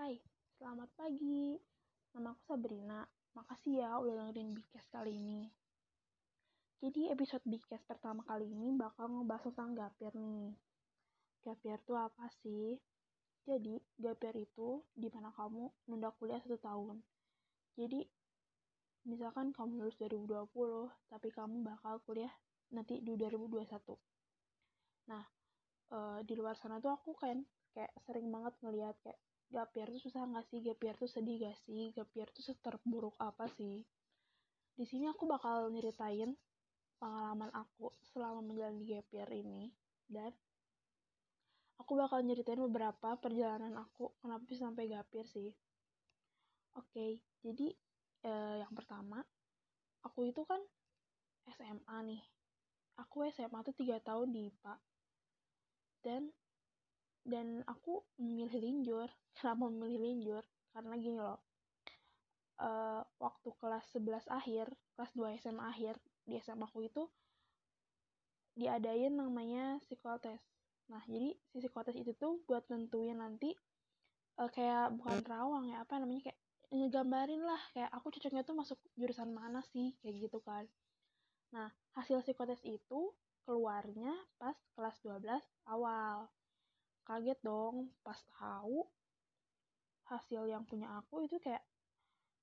Hai, selamat pagi. Nama aku Sabrina. Makasih ya udah dengerin Bigcast kali ini. Jadi episode Bigcast pertama kali ini bakal ngebahas tentang gapir nih. Gapir itu apa sih? Jadi, gapir itu di mana kamu nunda kuliah satu tahun. Jadi, misalkan kamu lulus 2020, tapi kamu bakal kuliah nanti di 2021. Nah, uh, di luar sana tuh aku kan kayak sering banget ngeliat kayak gapir tuh susah nggak sih? Gapir tuh sedih gak sih? Gapir tuh seterburuk apa sih? Di sini aku bakal nyeritain pengalaman aku selama menjalani gapir ini. Dan aku bakal nyeritain beberapa perjalanan aku kenapa bisa sampai gapir sih. Oke jadi eh, yang pertama aku itu kan SMA nih. Aku SMA tuh tiga tahun di IPA dan dan aku memilih linjur kenapa memilih linjur? Karena gini loh uh, waktu kelas 11 akhir kelas 2 SMA akhir di SMA aku itu diadain namanya psikotes nah jadi si psikotes itu tuh buat nentuin nanti uh, kayak bukan rawang ya apa namanya kayak ngegambarin lah kayak aku cocoknya tuh masuk jurusan mana sih kayak gitu kan. Nah hasil psikotes itu keluarnya pas kelas 12 awal kaget dong pas tahu hasil yang punya aku itu kayak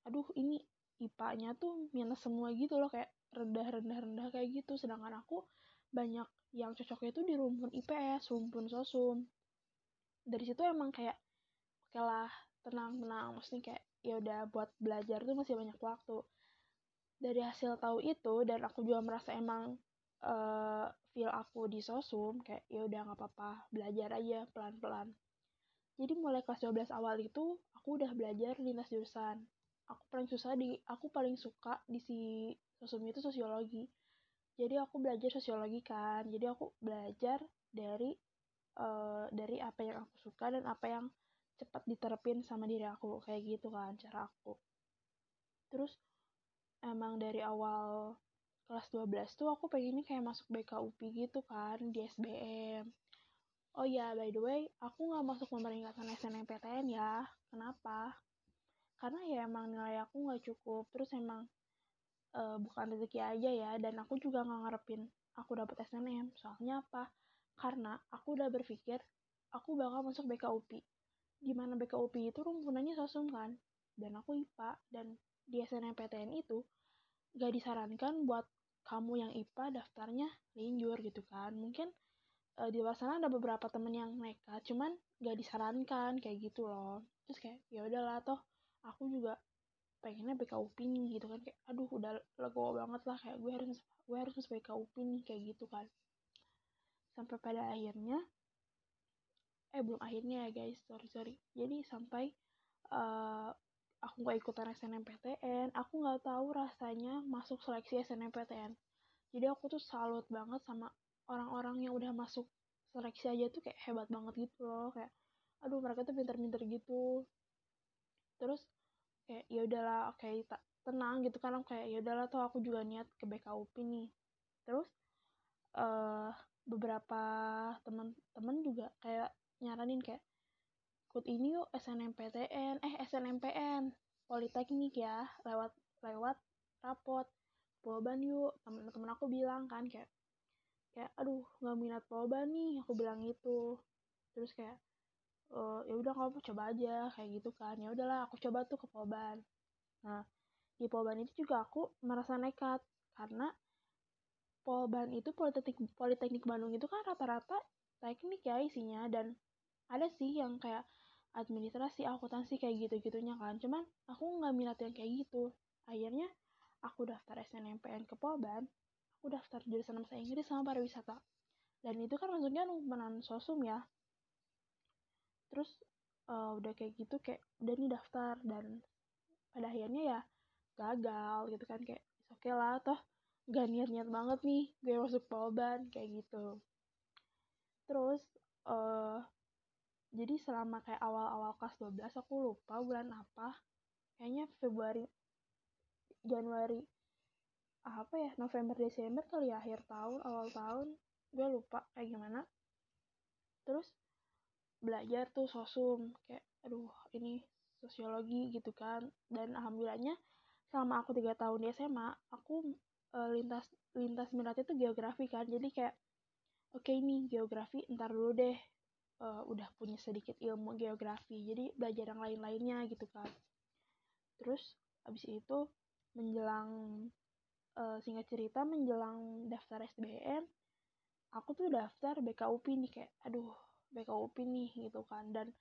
aduh ini IPA-nya tuh minus semua gitu loh kayak rendah rendah rendah kayak gitu. Sedangkan aku banyak yang cocoknya itu di rumpun IPS rumpun sosum. Dari situ emang kayak oke lah tenang tenang. Maksudnya kayak ya udah buat belajar tuh masih banyak waktu. Dari hasil tahu itu dan aku juga merasa emang uh, feel aku di sosum kayak ya udah nggak apa-apa belajar aja pelan-pelan. Jadi mulai kelas 12 awal itu aku udah belajar lintas jurusan. Aku paling susah di aku paling suka di si sosum itu sosiologi. Jadi aku belajar sosiologi kan. Jadi aku belajar dari uh, dari apa yang aku suka dan apa yang cepat diterapin sama diri aku. Kayak gitu kan cara aku. Terus emang dari awal kelas 12 tuh aku pengennya kayak masuk BKUP gitu kan di SBM oh ya by the way aku nggak masuk pemeringkatan SNMPTN ya. Kenapa? Karena ya emang nilai aku nggak cukup terus emang uh, bukan rezeki aja ya dan aku juga nggak ngarepin aku dapet SNM soalnya apa? Karena aku udah berpikir aku bakal masuk BKUP di mana BKUP itu rumpunannya sosum kan? Dan aku IPA dan di SNMPTN itu gak disarankan buat kamu yang IPA daftarnya linjur gitu kan. Mungkin uh, di luar sana ada beberapa temen yang nekat cuman gak disarankan kayak gitu loh. Terus kayak ya udahlah toh aku juga pengennya BKUP nih gitu kan. Kayak aduh udah legowo banget lah kayak gue harus gue harus BKUP nih kayak gitu kan. Sampai pada akhirnya eh belum akhirnya ya guys sorry sorry. Jadi sampai uh, aku gak ikutan SNMPTN aku nggak tahu rasanya masuk seleksi SNMPTN jadi aku tuh salut banget sama orang-orang yang udah masuk seleksi aja tuh kayak hebat banget gitu loh. Kayak aduh mereka tuh pinter-pinter gitu. Terus kayak ya udahlah oke okay, tak tenang gitu kan. Kayak ya udahlah tuh aku juga niat ke BKUP nih. Terus uh, beberapa teman-teman juga kayak nyaranin kayak ikut ini yuk SNMPTN eh SNMPN Politeknik ya lewat lewat rapot. Polban yuk. Temen-temen aku bilang kan kayak kayak aduh nggak minat polban nih. Aku bilang itu terus kayak e, ya udah kamu coba aja. Kayak gitu kan. Ya udahlah aku coba tuh ke polban nah di polban itu juga aku merasa nekat. Karena polban itu politeknik politeknik Bandung itu kan rata-rata teknik ya isinya. Dan ada sih yang kayak administrasi akuntansi kayak gitu-gitunya kan. Cuman aku nggak minat yang kayak gitu. Akhirnya aku daftar SNMPN ke Polban aku daftar jurusan bahasa Inggris sama pariwisata. Dan itu kan maksudnya numpenan sosum ya. Terus uh, udah kayak gitu kayak udah nih daftar. Dan pada akhirnya ya gagal gitu kan. Kayak oke okay lah toh gak niat-niat banget nih gue masuk Polban kayak gitu. Terus uh, jadi selama kayak awal-awal kelas 12 aku lupa bulan apa. Kayaknya Februari Januari apa ya November Desember kali ya akhir tahun awal tahun. Gue lupa kayak gimana. Terus belajar tuh sosum kayak aduh ini sosiologi gitu kan. Dan alhamdulillahnya selama aku tiga tahun di SMA aku uh, lintas lintas minatnya tuh geografi kan. Jadi kayak oke okay, nih geografi ntar dulu deh uh, udah punya sedikit ilmu geografi jadi belajar yang lain-lainnya gitu kan terus abis itu menjelang uh, singkat cerita menjelang daftar SBM aku tuh daftar BKUP nih kayak aduh BKUP nih gitu kan. Dan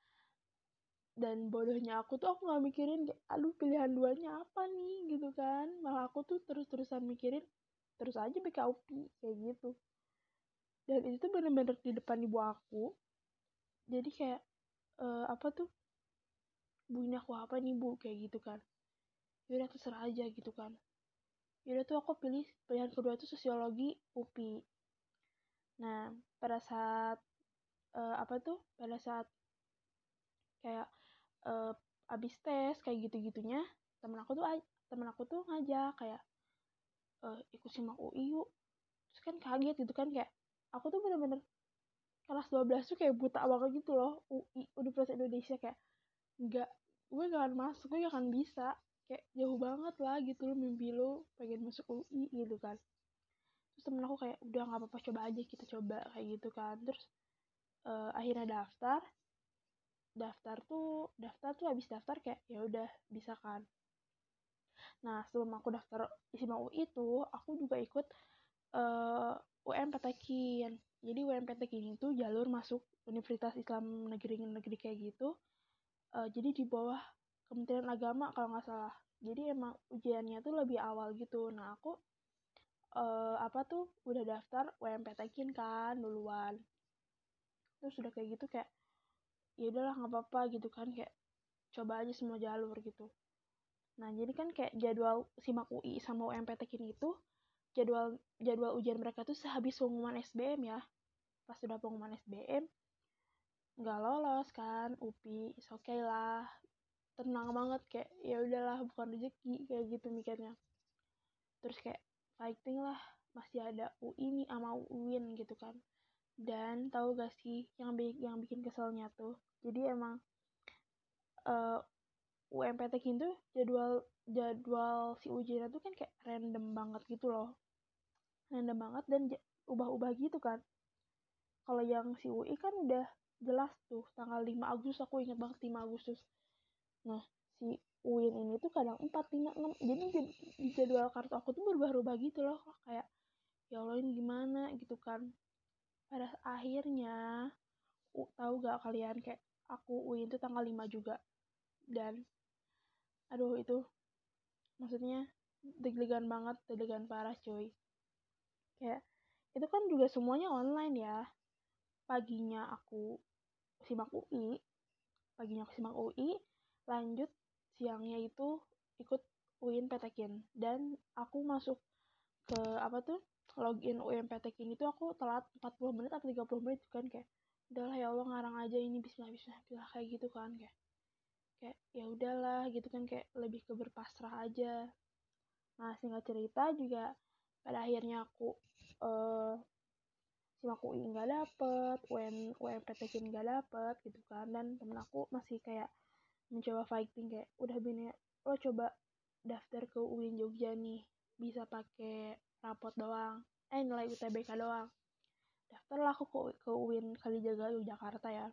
dan bodohnya aku tuh aku nggak mikirin kayak aduh pilihan duanya apa nih? gitu kan. Malah aku tuh terus-terusan mikirin terus aja BKUP kayak gitu. Dan itu tuh bener-bener di depan ibu aku jadi kayak uh, apa tuh? Bu ini aku apa nih bu? Kayak gitu kan. Yaudah terserah aja gitu kan. Yaudah tuh aku pilih pilihan kedua tuh sosiologi UPI nah pada saat uh, apa tuh? Pada saat kayak uh, abis tes kayak gitu-gitunya temen aku tuh temen aku tuh ngajak kayak uh, ikut simak UI yuk. Terus kan kaget gitu kan kayak aku tuh bener-bener kelas 12 tuh kayak buta banget gitu loh UI Universitas Indonesia. Kayak nggak gue gak akan masuk gue gak akan bisa. Kayak jauh banget lah gitu loh mimpi lo pengen masuk UI gitu kan. Terus temen aku kayak udah nggak apa-apa coba aja kita coba kayak gitu kan. Terus uh, akhirnya daftar. Daftar tuh daftar tuh habis daftar kayak ya udah bisa kan. Nah sebelum aku daftar ISIMA UI itu aku juga ikut uh, UMPTKIN jadi UMPTKIN itu jalur masuk Universitas Islam negeri-negeri kayak gitu uh, jadi di bawah Kementerian Agama kalau nggak salah. Jadi emang ujiannya tuh lebih awal gitu. Nah aku uh, apa tuh udah daftar UMPTKIN kan duluan. Terus udah kayak gitu kayak ya udahlah nggak apa-apa gitu kan kayak coba aja semua jalur gitu. Nah jadi kan kayak jadwal simak UI sama UMPTK ini itu jadwal jadwal ujian mereka tuh sehabis pengumuman SBM ya. Pas sudah pengumuman SBM nggak lolos kan UPI oke okay lah. Tenang banget kayak ya udahlah bukan rezeki kayak gitu mikirnya. Terus kayak fighting lah masih ada UI nih sama UIN gitu kan. Dan tahu gak sih yang yang bikin keselnya tuh? Jadi emang uh, UMPT itu jadwal jadwal si ujian itu kan kayak random banget gitu loh random banget dan ubah-ubah gitu kan. Kalau yang si UI kan udah jelas tuh tanggal 5 Agustus aku ingat banget 5 Agustus. Nah si UIN ini tuh kadang 4, 5, 6 jadi di jadwal kartu aku tuh berubah-ubah gitu loh kayak ya Allah ini gimana? gitu kan. Pada akhirnya tahu gak kalian kayak aku UI itu tanggal 5 juga. Dan aduh itu maksudnya deg-degan banget deg-degan parah cuy kayak itu kan juga semuanya online ya. Paginya aku simak UI paginya aku simak UI lanjut siangnya itu ikut UIN PTKIN dan aku masuk ke apa tuh login UMPTK ini tuh aku telat 40 menit atau 30 menit kan kayak udahlah ya Allah ngarang aja ini bismillah bismillah, bismillah kayak gitu kan kayak kayak ya udahlah gitu kan kayak lebih ke berpasrah aja. Nah singkat cerita juga pada akhirnya aku uh, simak UI nggak dapet UN UMPTK nggak dapet gitu kan. Dan temen aku masih kayak mencoba fighting kayak udah bini lo coba daftar ke UIN Jogja nih bisa pakai rapot doang eh nilai UTBK doang. Daftarlah aku ke, ke UIN Kalijaga Yogyakarta ya.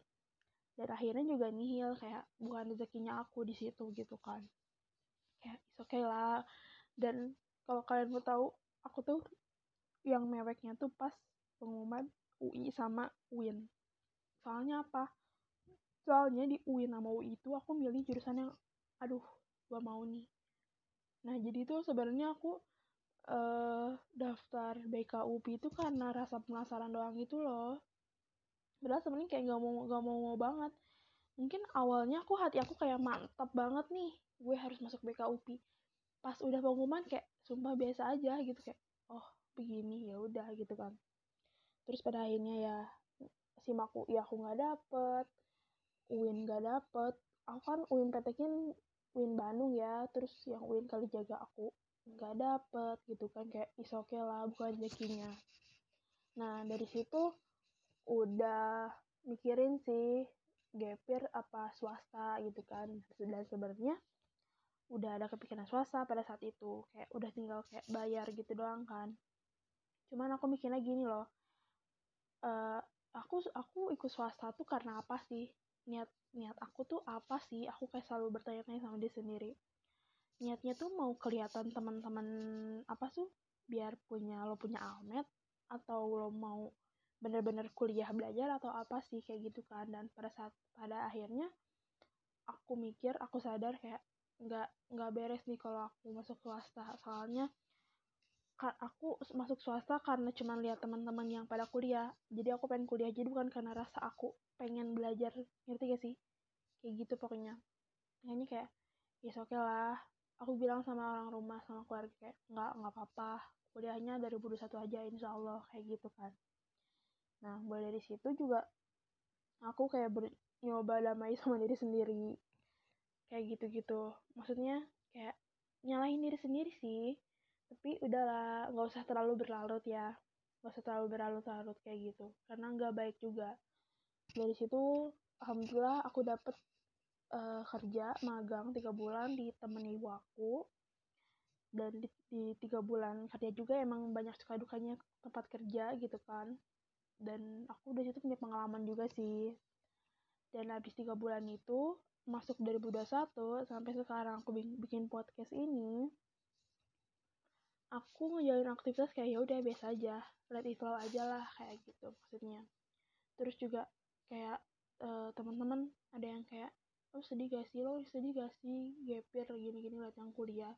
Dan akhirnya juga nihil kayak bukan rezekinya aku di situ gitu kan. Kayak oke okay lah. Dan kalau kalian mau tahu aku tuh yang meweknya tuh pas pengumuman UI sama UIN soalnya apa? Soalnya di UIN sama UI itu aku milih jurusan yang aduh gua mau nih. Nah jadi tuh sebenarnya aku uh, daftar BKUP itu karena rasa penasaran doang gitu loh. Padahal sebenarnya kayak gak mau gak mau mau banget. Mungkin awalnya aku hati aku kayak mantap banget nih gue harus masuk BKUP pas udah pengumuman kayak sumpah biasa aja gitu kayak oh begini ya udah gitu kan. Terus pada akhirnya ya simak UI aku nggak dapet UIN nggak dapet. Aku kan UIN PTKin UIN Bandung ya terus yang UIN kali jaga aku nggak dapet gitu kan kayak is okay lah bukan rezekinya. Nah dari situ udah mikirin sih gapir apa swasta gitu kan. Dan sebenarnya udah ada kepikiran swasta pada saat itu. Kayak udah tinggal kayak bayar gitu doang kan. Cuman aku mikirnya gini loh. Uh, aku aku ikut swasta tuh karena apa sih? Niat niat aku tuh apa sih? Aku kayak selalu bertanya-tanya sama diri sendiri. Niatnya tuh mau kelihatan teman-teman apa sih? Biar punya lo punya almet atau lo mau bener-bener kuliah belajar atau apa sih? Kayak gitu kan. Dan pada saat pada akhirnya aku mikir aku sadar kayak nggak nggak beres nih kalau aku masuk swasta. Soalnya aku masuk swasta karena cuman lihat teman-teman yang pada kuliah. Jadi aku pengen kuliah jadi bukan karena rasa aku pengen belajar. Ngerti gak sih? Kayak gitu pokoknya. Kayaknya kayak ya yes, oke okay lah. Aku bilang sama orang rumah sama keluarga kayak nggak nggak apa-apa. Kuliahnya dari 2021 aja insya Allah. Kayak gitu kan. Nah mulai dari situ juga aku kayak ber, nyoba damai sama diri sendiri kayak gitu-gitu. Maksudnya kayak nyalahin diri sendiri sih. Tapi udahlah nggak usah terlalu berlarut ya. Nggak usah terlalu berlarut-larut kayak gitu. Karena nggak baik juga. Dari situ alhamdulillah aku dapet uh, kerja magang tiga bulan di temen ibu aku. Dan di, di tiga bulan kerja juga emang banyak suka dukanya tempat kerja gitu kan. Dan aku udah situ punya pengalaman juga sih. Dan habis tiga bulan itu masuk dari 2021 sampai sekarang aku bikin podcast ini aku ngejalin aktivitas kayak ya udah biasa aja let it flow aja lah kayak gitu maksudnya. Terus juga kayak uh, teman-teman ada yang kayak lo oh, sedih gak sih lo? Sedih gak sih? Gapir gini-gini liat yang kuliah.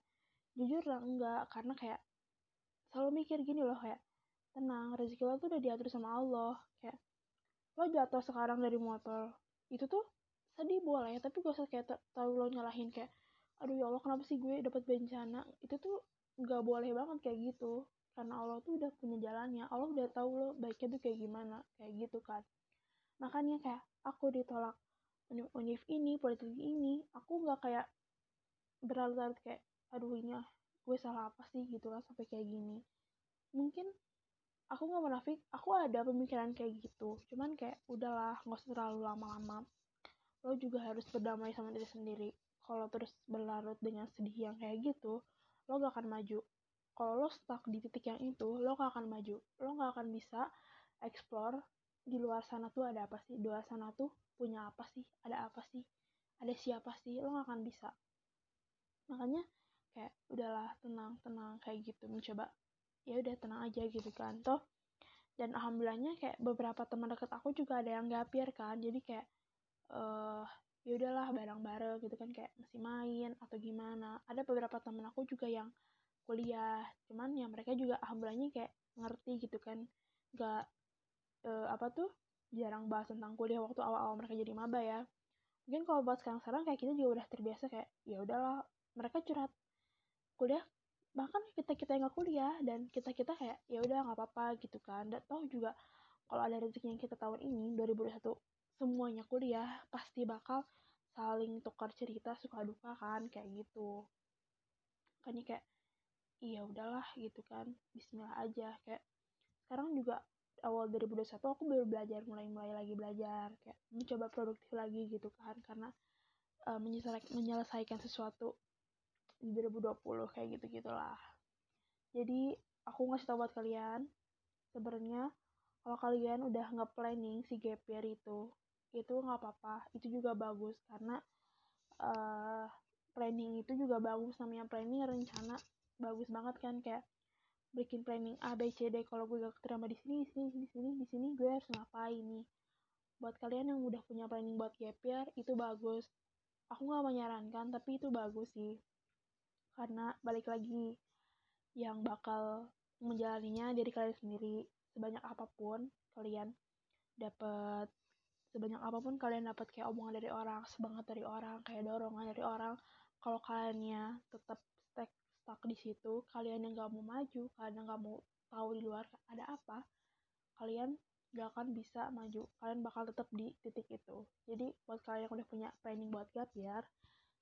Jujur lah enggak karena kayak selalu mikir gini loh kayak tenang rezeki lo tuh udah diatur sama Allah kayak lo jatuh sekarang dari motor itu tuh sedih boleh tapi gak usah kayak tahu lo nyalahin kayak aduh ya Allah kenapa sih gue dapat bencana? Itu tuh nggak boleh banget kayak gitu. Karena Allah tuh udah punya jalannya. Allah udah tahu lo baiknya tuh kayak gimana kayak gitu kan. Makanya kayak aku ditolak univ ini politik ini aku nggak kayak berlarut-larut kayak aduh ini gue salah apa sih? Gitu lah sampai kayak gini. Mungkin aku nggak menafik aku ada pemikiran kayak gitu. Cuman kayak udahlah nggak usah terlalu lama-lama lo juga harus berdamai sama diri sendiri. Kalau terus berlarut dengan sedih yang kayak gitu lo gak akan maju. Kalau lo stuck di titik yang itu lo gak akan maju. Lo gak akan bisa explore di luar sana tuh ada apa sih? Di luar sana tuh punya apa sih? Ada apa sih? Ada siapa sih? Lo gak akan bisa. Makanya kayak udahlah tenang tenang kayak gitu. Mencoba ya udah tenang aja gitu kan. Toh dan alhamdulillahnya kayak beberapa teman dekat aku juga ada yang gapir kan. Jadi kayak uh, ya udahlah bareng-bareng gitu kan kayak masih main atau gimana. Ada beberapa teman aku juga yang kuliah cuman yang mereka juga alhamdulillahnya kayak ngerti gitu kan. Gak uh, apa tuh jarang bahas tentang kuliah waktu awal-awal mereka jadi maba ya. Mungkin kalau buat sekarang-sekarang kayak kita juga udah terbiasa kayak ya udahlah mereka curhat kuliah. Bahkan kita kita yang nggak kuliah dan kita kita kayak ya udah nggak apa-apa gitu kan. Dan tahu juga kalau ada rezeki yang kita tahun ini 2021 semuanya kuliah pasti bakal saling tukar cerita suka duka kan kayak gitu. Makanya kayak iya udahlah gitu kan. Bismillah aja. Kayak sekarang juga awal 2021 aku baru belajar mulai mulai lagi belajar kayak mencoba produktif lagi gitu kan karena uh, menyelesaikan sesuatu di 2020 kayak gitu gitulah jadi aku ngasih tau buat kalian sebenarnya kalau kalian udah nggak planning si gap year itu itu nggak apa-apa. Itu juga bagus karena uh, planning itu juga bagus. Namanya planning rencana bagus banget kan kayak bikin planning A B C D. Kalau gue gak keterima di sini di sini di sini di sini gue harus ngapain nih? Buat kalian yang udah punya planning buat gap year itu bagus. Aku nggak menyarankan tapi itu bagus sih. Karena balik lagi yang bakal menjalaninya dari kalian sendiri. Sebanyak apa pun kalian dapat sebanyak apa pun kalian dapat kayak omongan dari orang semangat dari orang kayak dorongan dari orang. Kalau kaliannya tetap stuck stuck di situ kalian yang gak mau maju kalian yang gak mau tahu di luar ada apa kalian gak akan bisa maju. Kalian bakal tetap di titik itu. Jadi buat kalian yang udah punya planning buat gap year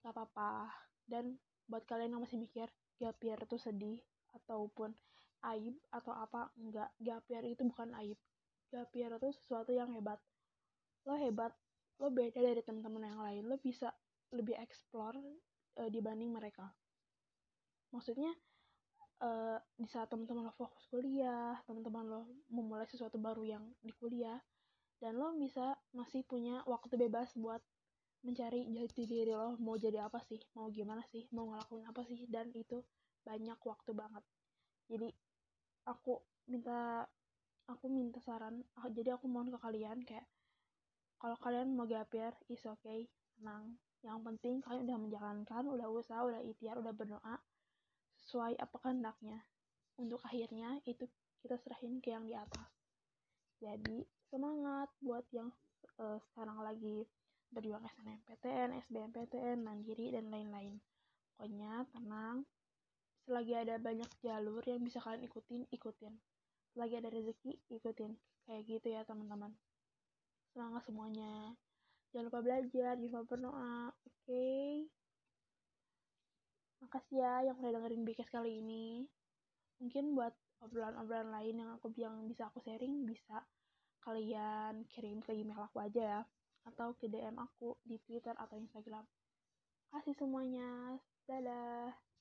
gak apa-apa. Dan buat kalian yang masih mikir gap year itu sedih ataupun aib atau apa enggak gap year itu bukan aib. Gap year itu sesuatu yang hebat lo hebat lo beda dari teman-teman yang lain lo bisa lebih explore uh, dibanding mereka. Maksudnya uh, di saat teman-teman lo fokus kuliah teman-teman lo memulai sesuatu baru yang di kuliah dan lo bisa masih punya waktu bebas buat mencari jati diri lo mau jadi apa sih mau gimana sih mau ngelakuin apa sih dan itu banyak waktu banget. Jadi aku minta aku minta saran jadi aku mohon ke kalian kayak kalau kalian mau gap year is okay tenang yang penting kalian udah menjalankan udah usaha udah ikhtiar udah berdoa sesuai apa kehendaknya untuk akhirnya itu kita serahin ke yang di atas jadi semangat buat yang uh, sekarang lagi berjuang SNMPTN, SBMPTN, Mandiri, dan lain-lain. Pokoknya tenang, selagi ada banyak jalur yang bisa kalian ikutin, ikutin. Selagi ada rezeki, ikutin. Kayak gitu ya teman-teman. Semangat semuanya. Jangan lupa belajar, jangan lupa berdoa. Oke? Okay? Makasih ya yang udah dengerin BKS kali ini. Mungkin buat obrolan-obrolan lain yang aku yang bisa aku sharing bisa kalian kirim ke email aku aja ya atau ke DM aku di Twitter atau Instagram. Kasih semuanya. Dadah.